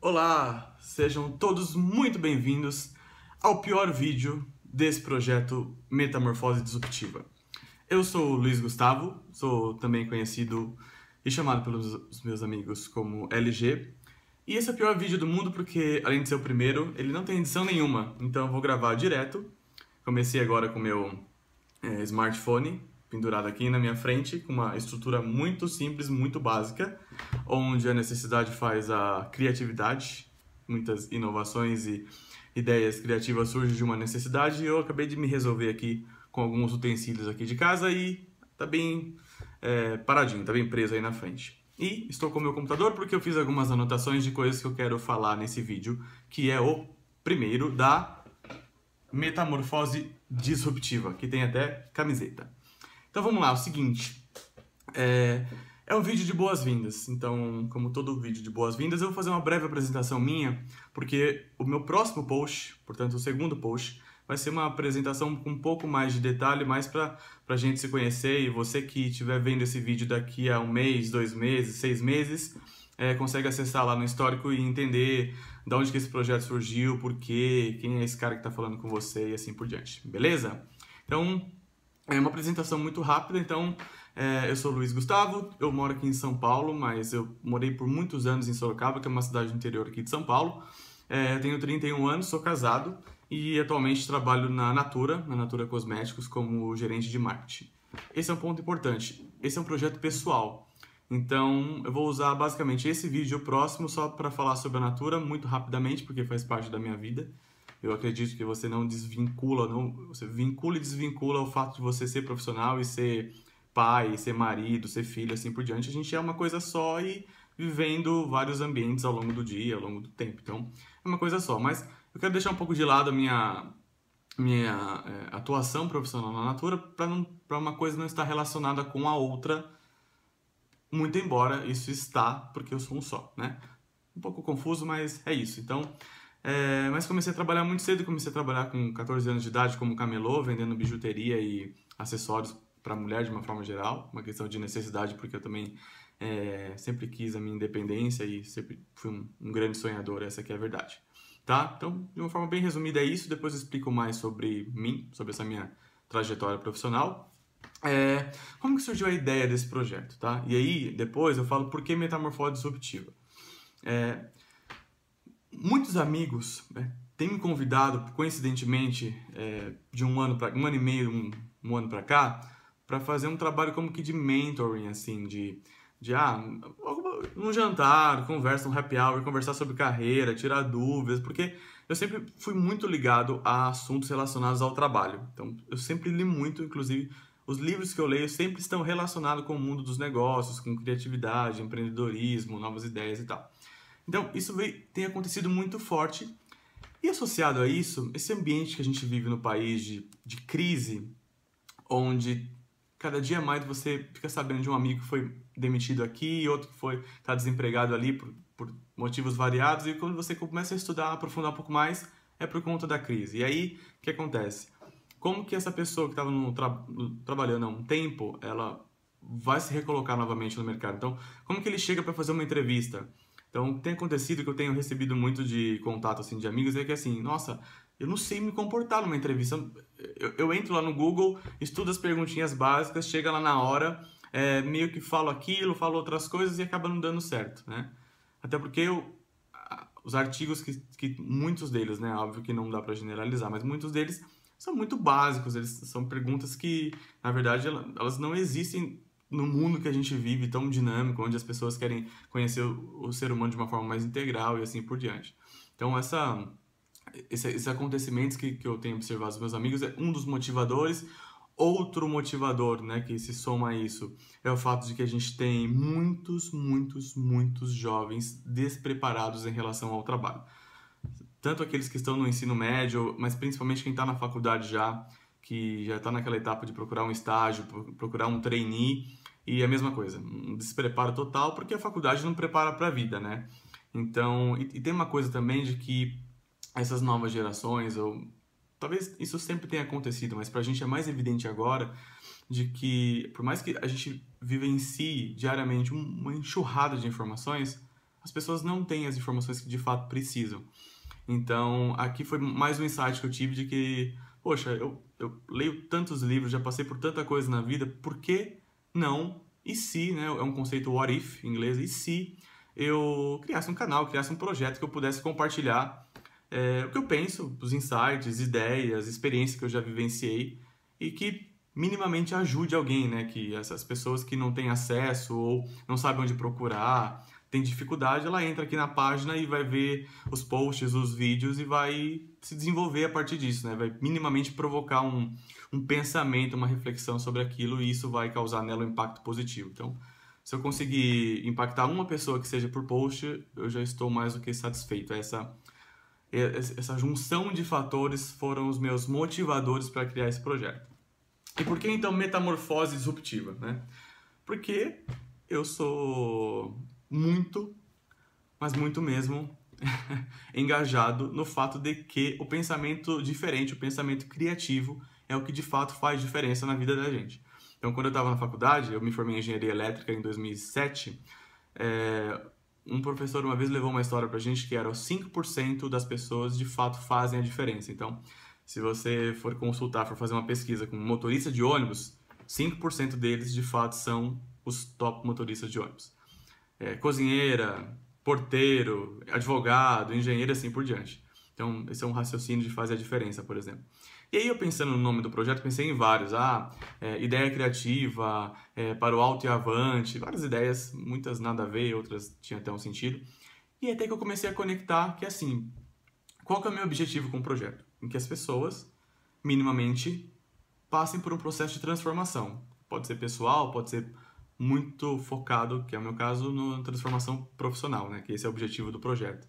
Olá, sejam todos muito bem-vindos ao pior vídeo desse projeto Metamorfose Disruptiva. Eu sou o Luiz Gustavo, sou também conhecido e chamado pelos meus amigos como LG. E esse é o pior vídeo do mundo porque, além de ser o primeiro, ele não tem edição nenhuma, então eu vou gravar direto. Comecei agora com meu é, smartphone pendurado aqui na minha frente, com uma estrutura muito simples, muito básica, onde a necessidade faz a criatividade, muitas inovações e ideias criativas surgem de uma necessidade, e eu acabei de me resolver aqui com alguns utensílios aqui de casa e tá bem é, paradinho, tá bem preso aí na frente. E estou com o meu computador porque eu fiz algumas anotações de coisas que eu quero falar nesse vídeo, que é o primeiro da metamorfose disruptiva, que tem até camiseta. Então vamos lá, é o seguinte. É, é um vídeo de boas-vindas. Então, como todo vídeo de boas-vindas, eu vou fazer uma breve apresentação minha, porque o meu próximo post, portanto, o segundo post, vai ser uma apresentação com um pouco mais de detalhe, mais para a gente se conhecer e você que estiver vendo esse vídeo daqui a um mês, dois meses, seis meses, é, consegue acessar lá no histórico e entender de onde que esse projeto surgiu, por quê, quem é esse cara que está falando com você e assim por diante. Beleza? Então, é uma apresentação muito rápida, então é, eu sou Luiz Gustavo, eu moro aqui em São Paulo, mas eu morei por muitos anos em Sorocaba, que é uma cidade do interior aqui de São Paulo. É, tenho 31 anos, sou casado e atualmente trabalho na Natura, na Natura Cosméticos, como gerente de marketing. Esse é um ponto importante. Esse é um projeto pessoal. Então, eu vou usar basicamente esse vídeo próximo só para falar sobre a Natura muito rapidamente, porque faz parte da minha vida. Eu acredito que você não desvincula, não, você vincula e desvincula o fato de você ser profissional e ser pai, ser marido, ser filho, assim por diante. A gente é uma coisa só e vivendo vários ambientes ao longo do dia, ao longo do tempo. Então, é uma coisa só. Mas eu quero deixar um pouco de lado a minha minha é, atuação profissional na Natura para uma coisa não estar relacionada com a outra, muito embora isso está, porque eu sou um só, né? Um pouco confuso, mas é isso. Então, é, mas comecei a trabalhar muito cedo, comecei a trabalhar com 14 anos de idade como camelô, vendendo bijuteria e acessórios para mulher de uma forma geral, uma questão de necessidade, porque eu também é, sempre quis a minha independência e sempre fui um, um, grande sonhador, essa aqui é a verdade. Tá? Então, de uma forma bem resumida é isso, depois eu explico mais sobre mim, sobre essa minha trajetória profissional. É, como que surgiu a ideia desse projeto, tá? E aí, depois eu falo por que metamorfose disruptiva. É, muitos amigos né, têm me convidado, coincidentemente, é, de um ano para um ano e meio, um, um ano para cá, para fazer um trabalho como que de mentoring, assim, de, de ah, um jantar, conversa, um happy hour, conversar sobre carreira, tirar dúvidas, porque eu sempre fui muito ligado a assuntos relacionados ao trabalho. Então, eu sempre li muito, inclusive, os livros que eu leio sempre estão relacionados com o mundo dos negócios, com criatividade, empreendedorismo, novas ideias e tal. Então, isso veio, tem acontecido muito forte. E associado a isso, esse ambiente que a gente vive no país de, de crise, onde cada dia mais você fica sabendo de um amigo que foi demitido aqui, outro que foi está desempregado ali por, por motivos variados, e quando você começa a estudar, aprofundar um pouco mais, é por conta da crise. E aí, o que acontece? Como que essa pessoa que estava tra trabalhando há um tempo, ela vai se recolocar novamente no mercado? Então, como que ele chega para fazer uma entrevista? Então, tem acontecido que eu tenho recebido muito de contato assim de amigos é que assim, nossa, eu não sei me comportar numa entrevista. Eu, eu entro lá no Google, estudo as perguntinhas básicas, chega lá na hora, é, meio que falo aquilo, falo outras coisas e acaba não dando certo, né? Até porque eu, os artigos que, que muitos deles, né, óbvio que não dá para generalizar, mas muitos deles são muito básicos, eles são perguntas que, na verdade, elas não existem no mundo que a gente vive tão dinâmico, onde as pessoas querem conhecer o, o ser humano de uma forma mais integral e assim por diante. Então, essa, esse, esses acontecimentos que, que eu tenho observado dos meus amigos é um dos motivadores. Outro motivador né, que se soma a isso é o fato de que a gente tem muitos, muitos, muitos jovens despreparados em relação ao trabalho. Tanto aqueles que estão no ensino médio, mas principalmente quem está na faculdade já, que já está naquela etapa de procurar um estágio, procurar um trainee, e a mesma coisa, um despreparo total, porque a faculdade não prepara para a vida, né? Então, e, e, tem uma coisa também de que essas novas gerações, ou talvez isso sempre tenha acontecido, mas para a gente é mais evidente agora, de que por mais que a gente vivencie diariamente uma enxurrada de informações, as pessoas não têm as informações que de fato precisam. Então, aqui foi mais um insight que eu tive de que, poxa, eu, eu leio tantos livros, já passei por tanta coisa na vida, por que não? E se, né? É um conceito what if em inglês, e se eu criasse um canal, criasse um projeto que eu pudesse compartilhar é, o que eu penso, os insights, ideias, experiências que eu já vivenciei e que minimamente ajude alguém, né? Que essas pessoas que não têm acesso ou não sabem onde procurar, tem dificuldade, ela entra aqui na página e vai ver os posts, os vídeos e vai se desenvolver a partir disso, né? Vai minimamente provocar um, um pensamento, uma reflexão sobre aquilo e isso vai causar nela um impacto positivo. Então, se eu conseguir impactar uma pessoa que seja por post, eu já estou mais do que satisfeito. Essa essa junção de fatores foram os meus motivadores para criar esse projeto. E por que então metamorfose disruptiva, né? Porque eu sou muito, mas muito mesmo engajado no fato de que o pensamento diferente, o pensamento criativo é o que de fato faz diferença na vida da gente. Então, quando eu estava na faculdade, eu me formei em engenharia elétrica em 2007, é, um professor uma vez levou uma história pra gente que era os 5% das pessoas de fato fazem a diferença. Então, se você for consultar, for fazer uma pesquisa com motorista de ônibus, 5% deles de fato são os top motoristas de ônibus. É, cozinheira, porteiro, advogado, engenheiro assim por diante. Então, esse é um raciocínio de fazer a diferença, por exemplo. E aí eu pensando no nome do projeto, pensei em vários. Ah, é, ideia criativa, é, para o alto e avante, várias ideias, muitas nada a ver, outras tinham até um sentido. E até que eu comecei a conectar que assim, qual que é o meu objetivo com o projeto? Em que as pessoas, minimamente, passem por um processo de transformação. Pode ser pessoal, pode ser muito focado, que é o meu caso, na transformação profissional, né? Que esse é o objetivo do projeto.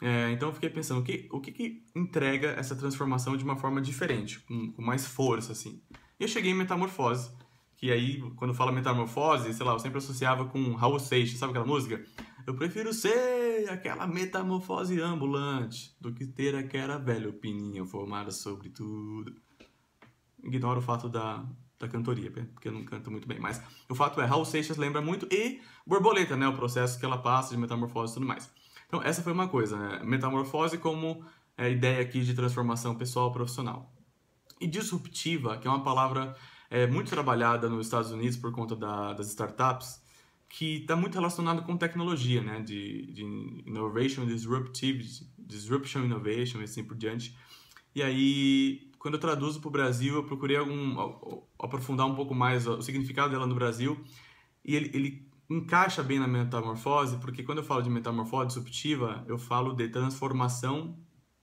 É, então eu fiquei pensando, o que, o que, que entrega essa transformação de uma forma diferente, com, com, mais força, assim? E eu cheguei em Metamorfose, que aí, quando fala Metamorfose, sei lá, eu sempre associava com Raul Seixas, sabe aquela música? Eu prefiro ser aquela metamorfose ambulante do que ter aquela velha opinião formada sobre tudo. Ignoro o fato da, da cantoria, porque eu não canto muito bem. Mas o fato é, Raul Seixas lembra muito e Borboleta, né? O processo que ela passa de metamorfose e tudo mais. Então, essa foi uma coisa, né? Metamorfose como é, ideia aqui de transformação pessoal profissional. E disruptiva, que é uma palavra é, muito trabalhada nos Estados Unidos por conta da, das startups, que está muito relacionado com tecnologia, né? De, de innovation, disruptive, disruption, innovation e assim por diante. E aí, quando eu traduzo para o Brasil, eu procurei algum, aprofundar um pouco mais o significado dela no Brasil. E ele, ele encaixa bem na metamorfose, porque quando eu falo de metamorfose disruptiva, eu falo de transformação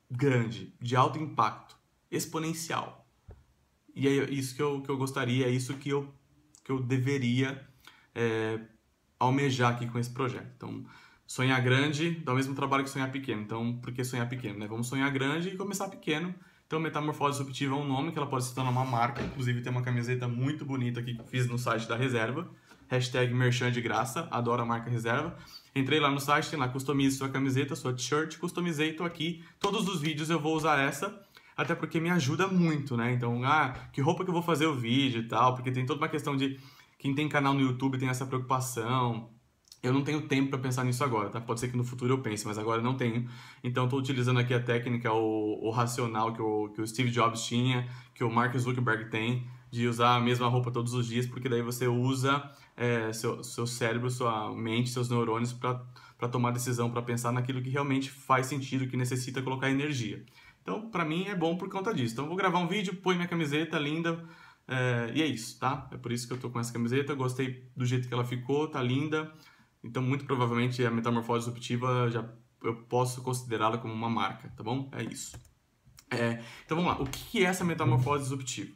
grande, de alto impacto, exponencial. E é isso que eu, que eu gostaria, é isso que eu, que eu deveria é, almejar aqui com esse projeto. Então, sonhar grande dá o mesmo trabalho que sonhar pequeno. Então, por que sonhar pequeno? Né? Vamos sonhar grande e começar pequeno. Então, Metamorfose Disruptiva é um nome que ela pode se tornar uma marca. Inclusive, tem uma camiseta muito bonita que fiz no site da Reserva hashtag merchan de graça, adoro a marca reserva. Entrei lá no site, tem lá, customize sua camiseta, sua t-shirt, customizei, tô aqui. Todos os vídeos eu vou usar essa, até porque me ajuda muito, né? Então, ah, que roupa que eu vou fazer o vídeo e tal, porque tem toda uma questão de quem tem canal no YouTube tem essa preocupação. Eu não tenho tempo para pensar nisso agora, tá? Pode ser que no futuro eu pense, mas agora não tenho. Então, estou utilizando aqui a técnica, o, o racional que o, que o Steve Jobs tinha, que o Mark Zuckerberg tem, de usar a mesma roupa todos os dias, porque daí você usa é, seu, seu cérebro, sua mente, seus neurônios para tomar decisão, para pensar naquilo que realmente faz sentido, que necessita colocar energia. Então, para mim é bom por conta disso. Então, vou gravar um vídeo, põe minha camiseta linda, é, e é isso, tá? É por isso que eu tô com essa camiseta, gostei do jeito que ela ficou, tá linda. Então, muito provavelmente a metamorfose disruptiva já eu posso considerá-la como uma marca, tá bom? É isso. É, então vamos lá, o que é essa metamorfose disruptiva?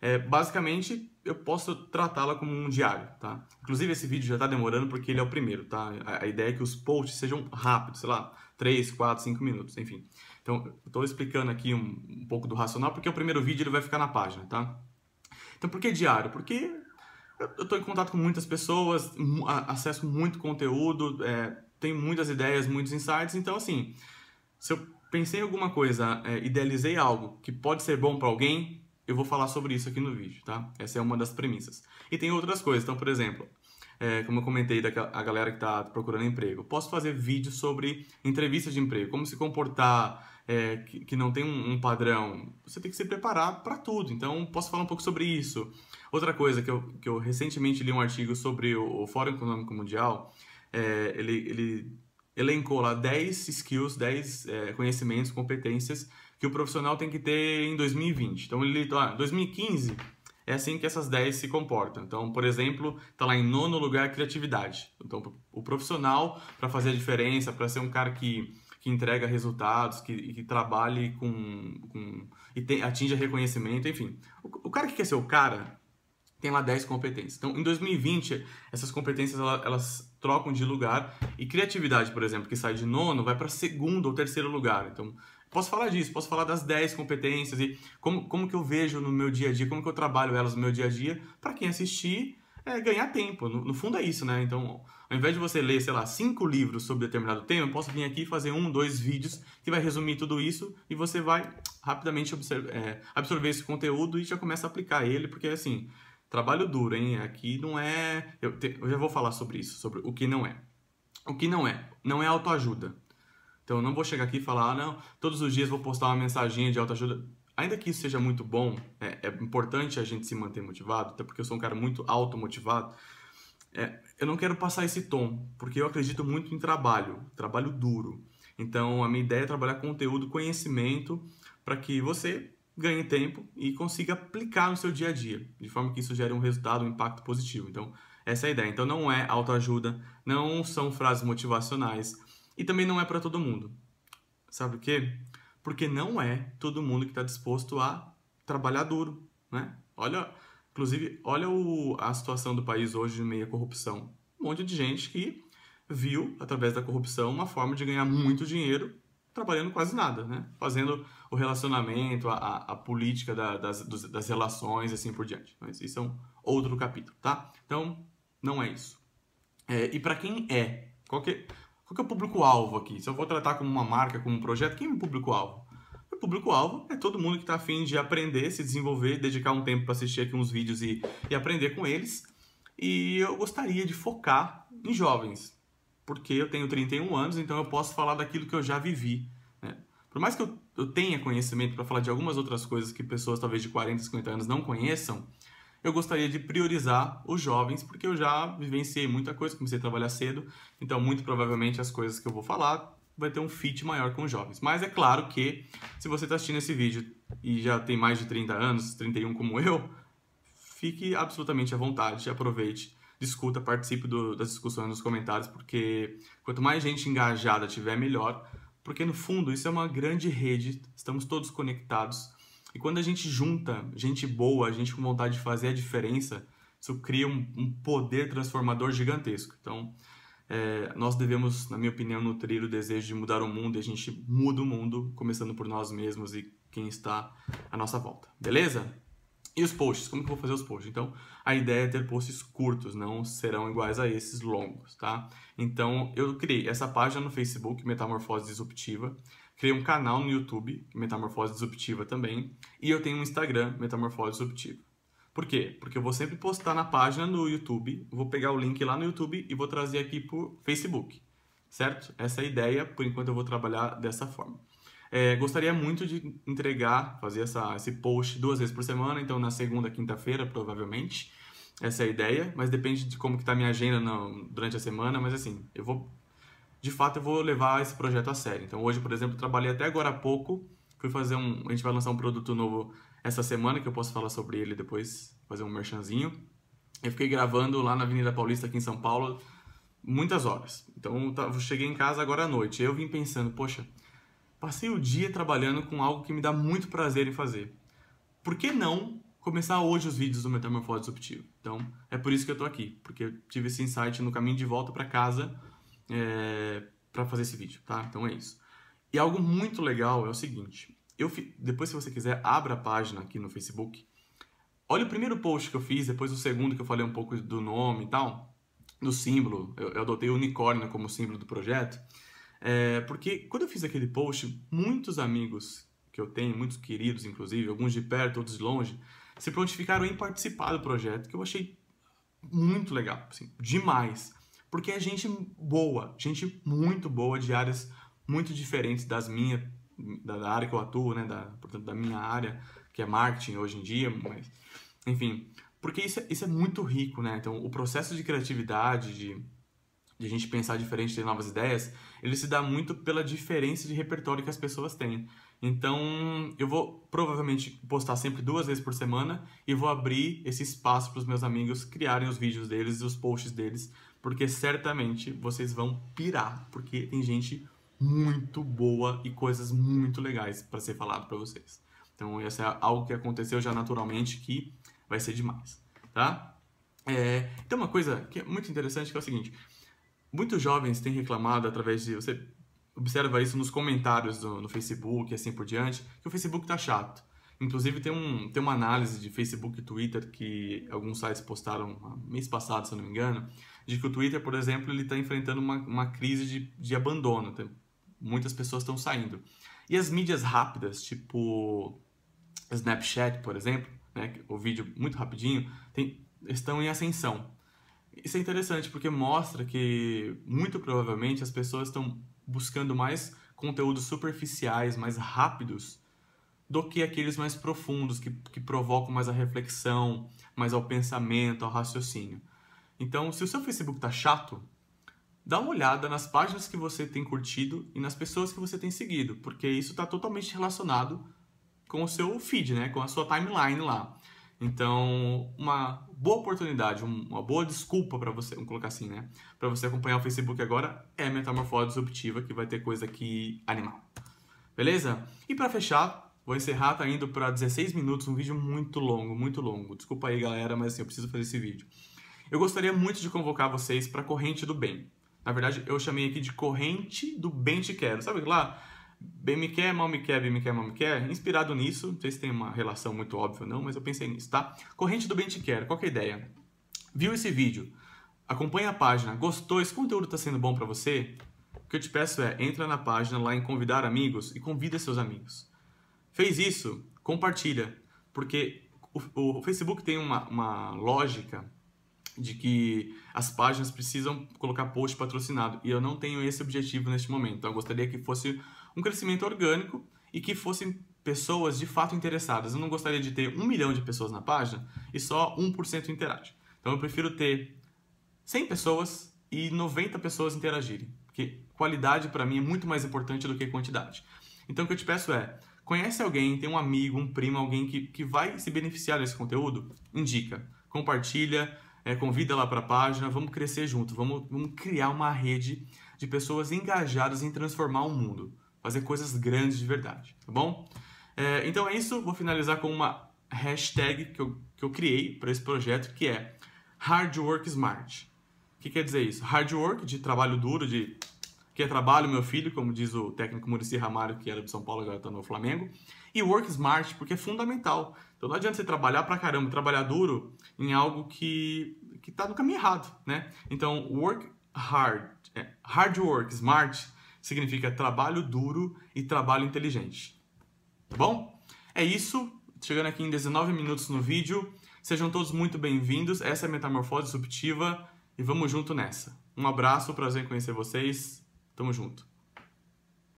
É, basicamente, eu posso tratá-la como um diário, tá? Inclusive, esse vídeo já está demorando porque ele é o primeiro, tá? A, a, ideia é que os posts sejam rápidos, sei lá, 3, 4, 5 minutos, enfim. Então, estou explicando aqui um, um, pouco do racional porque o primeiro vídeo ele vai ficar na página, tá? Então, por que diário? Porque eu estou em contato com muitas pessoas, acesso muito conteúdo, é, tenho muitas ideias, muitos insights, então, assim, se eu pensei em alguma coisa, é, idealizei algo que pode ser bom para alguém, eu vou falar sobre isso aqui no vídeo, tá? Essa é uma das premissas. E tem outras coisas. Então, por exemplo, é, como eu comentei, da a galera que está procurando emprego. Posso fazer vídeos sobre entrevistas de emprego, como se comportar, é, que, que, não tem um, um, padrão. Você tem que se preparar para tudo. Então, posso falar um pouco sobre isso. Outra coisa que eu, que eu recentemente li um artigo sobre o, o Fórum Econômico Mundial, é, ele, ele elencou lá 10 skills, 10 é, conhecimentos, competências que o profissional tem que ter em 2020. Então, ele, ah, 2015 é assim que essas 10 se comportam. Então, por exemplo, está lá em nono lugar criatividade. Então, o profissional, para fazer a diferença, para ser um cara que, que entrega resultados, que, que trabalhe com, com e tem, atinja reconhecimento, enfim. O, o, cara que quer ser o cara tem lá 10 competências. Então, em 2020, essas competências elas, elas trocam de lugar e criatividade, por exemplo, que sai de nono, vai para segundo ou terceiro lugar. Então, Posso falar disso, posso falar das 10 competências e como, como que eu vejo no meu dia a dia, como que eu trabalho elas no meu dia a dia, para quem assistir é, ganhar tempo. No, no, fundo é isso, né? Então, ao invés de você ler, sei lá, cinco livros sobre determinado tema, eu posso vir aqui fazer um, dois vídeos que vai resumir tudo isso e você vai rapidamente absorver, é, absorver esse conteúdo e já começa a aplicar ele, porque assim, trabalho duro, hein? Aqui não é. Eu, te, eu já vou falar sobre isso, sobre o que não é. O que não é? Não é autoajuda. Então eu não vou chegar aqui e falar, ah, não, todos os dias vou postar uma mensagem de autoajuda. Ainda que isso seja muito bom, é, é, importante a gente se manter motivado, até porque eu sou um cara muito automotivado. É, eu não quero passar esse tom, porque eu acredito muito em trabalho, trabalho duro. Então a minha ideia é trabalhar conteúdo, conhecimento, para que você ganhe tempo e consiga aplicar no seu dia a dia, de forma que isso gere um resultado, um impacto positivo. Então, essa é a ideia. Então, não é autoajuda, não são frases motivacionais, e também não é para todo mundo. Sabe o quê? Porque não é todo mundo que está disposto a trabalhar duro, né? Olha, inclusive, olha o, a situação do país hoje meio à corrupção. Um monte de gente que viu, através da corrupção, uma forma de ganhar muito dinheiro trabalhando quase nada, né? Fazendo o relacionamento, a, a política da, das, das relações e assim por diante. Mas isso é um outro capítulo, tá? Então, não é isso. É, e para quem é, qual que, qual que é o público-alvo aqui? Se eu vou tratar como uma marca, como um projeto, quem é o público-alvo? O público-alvo é todo mundo que está afim de aprender, se desenvolver, dedicar um tempo para assistir aqui uns vídeos e, e aprender com eles. E eu gostaria de focar em jovens, porque eu tenho 31 anos, então eu posso falar daquilo que eu já vivi. Né? Por mais que eu, eu tenha conhecimento para falar de algumas outras coisas que pessoas talvez de 40, 50 anos não conheçam, eu gostaria de priorizar os jovens, porque eu já vivenciei muita coisa, comecei a trabalhar cedo, então muito provavelmente as coisas que eu vou falar vai ter um fit maior com os jovens. Mas é claro que se você está assistindo esse vídeo e já tem mais de 30 anos, 31 como eu, fique absolutamente à vontade, aproveite, discuta, participe do, das discussões nos comentários, porque quanto mais gente engajada tiver, melhor, porque no fundo isso é uma grande rede, estamos todos conectados e quando a gente junta gente boa, gente com vontade de fazer a diferença, isso cria um, um poder transformador gigantesco. Então, é, nós devemos, na minha opinião, nutrir o desejo de mudar o mundo e a gente muda o mundo, começando por nós mesmos e quem está à nossa volta. Beleza? E os posts? Como que eu vou fazer os posts? Então, a ideia é ter posts curtos, não serão iguais a esses longos, tá? Então, eu criei essa página no Facebook, Metamorfose Disruptiva. Criei um canal no YouTube, Metamorfose Disruptiva também, e eu tenho um Instagram, Metamorfose Disruptiva. Por quê? Porque eu vou sempre postar na página no YouTube, vou pegar o link lá no YouTube e vou trazer aqui por Facebook, certo? Essa é a ideia, por enquanto eu vou trabalhar dessa forma. É, gostaria muito de entregar, fazer essa, esse post duas vezes por semana, então na segunda, quinta-feira, provavelmente. Essa é a ideia, mas depende de como que tá a minha agenda no, durante a semana, mas assim, eu vou de fato eu vou levar esse projeto a sério. Então hoje, por exemplo, trabalhei até agora há pouco, fui fazer um, a gente vai lançar um produto novo essa semana que eu posso falar sobre ele depois, fazer um merchanzinho. Eu fiquei gravando lá na Avenida Paulista aqui em São Paulo muitas horas. Então eu cheguei em casa agora à noite. Eu vim pensando, poxa, passei o dia trabalhando com algo que me dá muito prazer em fazer. Por que não começar hoje os vídeos do Metamorfose Disruptivo? Então, é por isso que eu tô aqui, porque eu tive esse insight no caminho de volta para casa é, para fazer esse vídeo, tá? Então é isso. E algo muito legal é o seguinte, eu depois se você quiser, abra a página aqui no Facebook, olha o primeiro post que eu fiz, depois o segundo que eu falei um pouco do nome e tal, do símbolo, eu, eu adotei o unicórnio como símbolo do projeto, é, porque quando eu fiz aquele post, muitos amigos que eu tenho, muitos queridos inclusive, alguns de perto, outros de longe, se prontificaram em participar do projeto, que eu achei muito legal, assim, demais. Porque é gente boa, gente muito boa de áreas muito diferentes das minhas, da área que eu atuo, né, da, portanto, da minha área, que é marketing hoje em dia, mas, enfim, porque isso é, isso é muito rico, né? Então, o processo de criatividade, de, de a gente pensar diferente, ter novas ideias, ele se dá muito pela diferença de repertório que as pessoas têm. Então, eu vou provavelmente postar sempre duas vezes por semana e vou abrir esse espaço para os meus amigos criarem os vídeos deles e os posts deles, porque certamente vocês vão pirar, porque tem gente muito boa e coisas muito legais para ser falado para vocês. Então, isso é algo que aconteceu já naturalmente que vai ser demais, tá? É, tem uma coisa que é muito interessante que é o seguinte: muitos jovens têm reclamado através de você observa isso nos comentários do, no Facebook e assim por diante, que o Facebook tá chato. Inclusive tem, um, tem uma análise de Facebook e Twitter que alguns sites postaram mês passado, se eu não me engano, de que o Twitter, por exemplo, ele está enfrentando uma, uma crise de, de abandono. Tem, muitas pessoas estão saindo. E as mídias rápidas, tipo Snapchat, por exemplo, né, o vídeo muito rapidinho, tem, estão em ascensão. Isso é interessante porque mostra que muito provavelmente as pessoas estão buscando mais conteúdos superficiais, mais rápidos, do que aqueles mais profundos, que, que provocam mais a reflexão, mais ao pensamento, ao raciocínio. Então, se o seu Facebook tá chato, dá uma olhada nas páginas que você tem curtido e nas pessoas que você tem seguido, porque isso está totalmente relacionado com o seu feed, né? com a sua timeline lá. Então, uma boa oportunidade, uma boa desculpa para você, vamos colocar assim, né? Para você acompanhar o Facebook agora é Metamorfose Disruptiva, que vai ter coisa aqui animal. Beleza? E para fechar, vou encerrar, tá indo para 16 minutos, um vídeo muito longo, muito longo. Desculpa aí, galera, mas assim, eu preciso fazer esse vídeo. Eu gostaria muito de convocar vocês para a Corrente do Bem. Na verdade, eu chamei aqui de Corrente do Bem Te Quero. Sabe lá? Bem me quer, mal me quer, bem me quer, mal me quer. Inspirado nisso, não sei se tem uma relação muito óbvia ou não, mas eu pensei nisso, tá? Corrente do bem te quer, qual que é a ideia? Viu esse vídeo? Acompanha a página, gostou? Esse conteúdo está sendo bom para você? O que eu te peço é, entra na página lá em convidar amigos e convida seus amigos. Fez isso? Compartilha, porque o, o Facebook tem uma, uma lógica de que as páginas precisam colocar post patrocinado e eu não tenho esse objetivo neste momento. Então eu gostaria que fosse um crescimento orgânico e que fossem pessoas de fato interessadas. Eu não gostaria de ter um milhão de pessoas na página e só 1% interage. Então eu prefiro ter 100 pessoas e 90 pessoas interagirem, porque qualidade para mim é muito mais importante do que quantidade. Então o que eu te peço é, conhece alguém, tem um amigo, um primo, alguém que, que vai se beneficiar desse conteúdo? Indica, compartilha, é, convida lá para a página, vamos crescer junto, vamos, vamos criar uma rede de pessoas engajadas em transformar o mundo fazer coisas grandes de verdade, tá bom? É, então é isso, vou finalizar com uma hashtag que eu, que eu criei para esse projeto, que é Hard Work Smart. O que quer dizer isso? Hard work, de trabalho duro, de que é trabalho, meu filho, como diz o técnico Murici Ramalho, que era de São Paulo, agora está no Flamengo. E work smart, porque é fundamental. Então não adianta você trabalhar pra caramba, trabalhar duro em algo que, que tá no caminho errado, né? Então, work hard, é, hard work smart significa trabalho duro e trabalho inteligente. Tá bom? É isso. Chegando aqui em 19 minutos no vídeo. Sejam todos muito bem-vindos. Essa é a Metamorfose Disruptiva e vamos junto nessa. Um abraço, prazer em conhecer vocês. Tamo junto.